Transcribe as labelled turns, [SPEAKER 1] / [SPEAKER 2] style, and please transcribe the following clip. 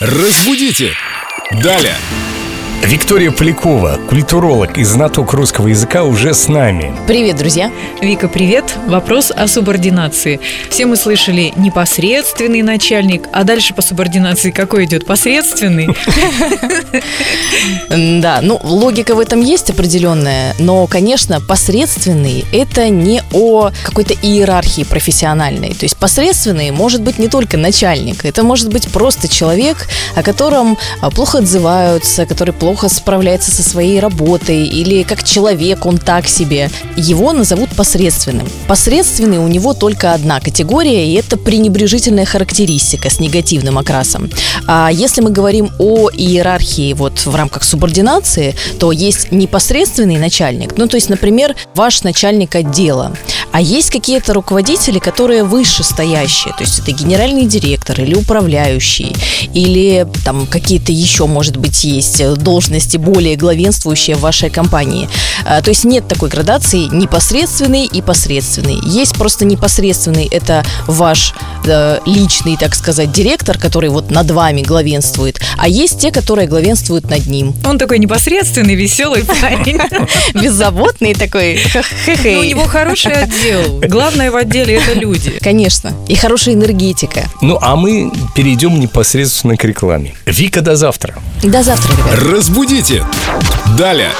[SPEAKER 1] Разбудите! Далее!
[SPEAKER 2] Виктория Полякова, культуролог и знаток русского языка уже с нами.
[SPEAKER 3] Привет, друзья!
[SPEAKER 4] Вика, привет. Вопрос о субординации. Все мы слышали непосредственный начальник, а дальше по субординации какой идет? Посредственный?
[SPEAKER 3] Да, ну, логика в этом есть определенная, но, конечно, посредственный – это не о какой-то иерархии профессиональной. То есть посредственный может быть не только начальник, это может быть просто человек, о котором а, плохо отзываются, который плохо плохо справляется со своей работой или как человек он так себе, его назовут посредственным. Посредственный у него только одна категория, и это пренебрежительная характеристика с негативным окрасом. А если мы говорим о иерархии вот в рамках субординации, то есть непосредственный начальник, ну то есть, например, ваш начальник отдела, а есть какие-то руководители, которые выше стоящие, то есть это генеральный директор или управляющий, или там какие-то еще, может быть, есть должности должности более главенствующие в вашей компании. А, то есть нет такой градации непосредственный и посредственный. Есть просто непосредственный, это ваш э, личный, так сказать, директор, который вот над вами главенствует, а есть те, которые главенствуют над ним.
[SPEAKER 4] Он такой непосредственный, веселый парень.
[SPEAKER 3] Беззаботный такой.
[SPEAKER 4] Ну, у него хороший отдел. Главное в отделе это люди.
[SPEAKER 3] Конечно. И хорошая энергетика.
[SPEAKER 2] Ну, а мы перейдем непосредственно к рекламе. Вика, до завтра.
[SPEAKER 3] До завтра, ребята.
[SPEAKER 1] Разбудите! Далее!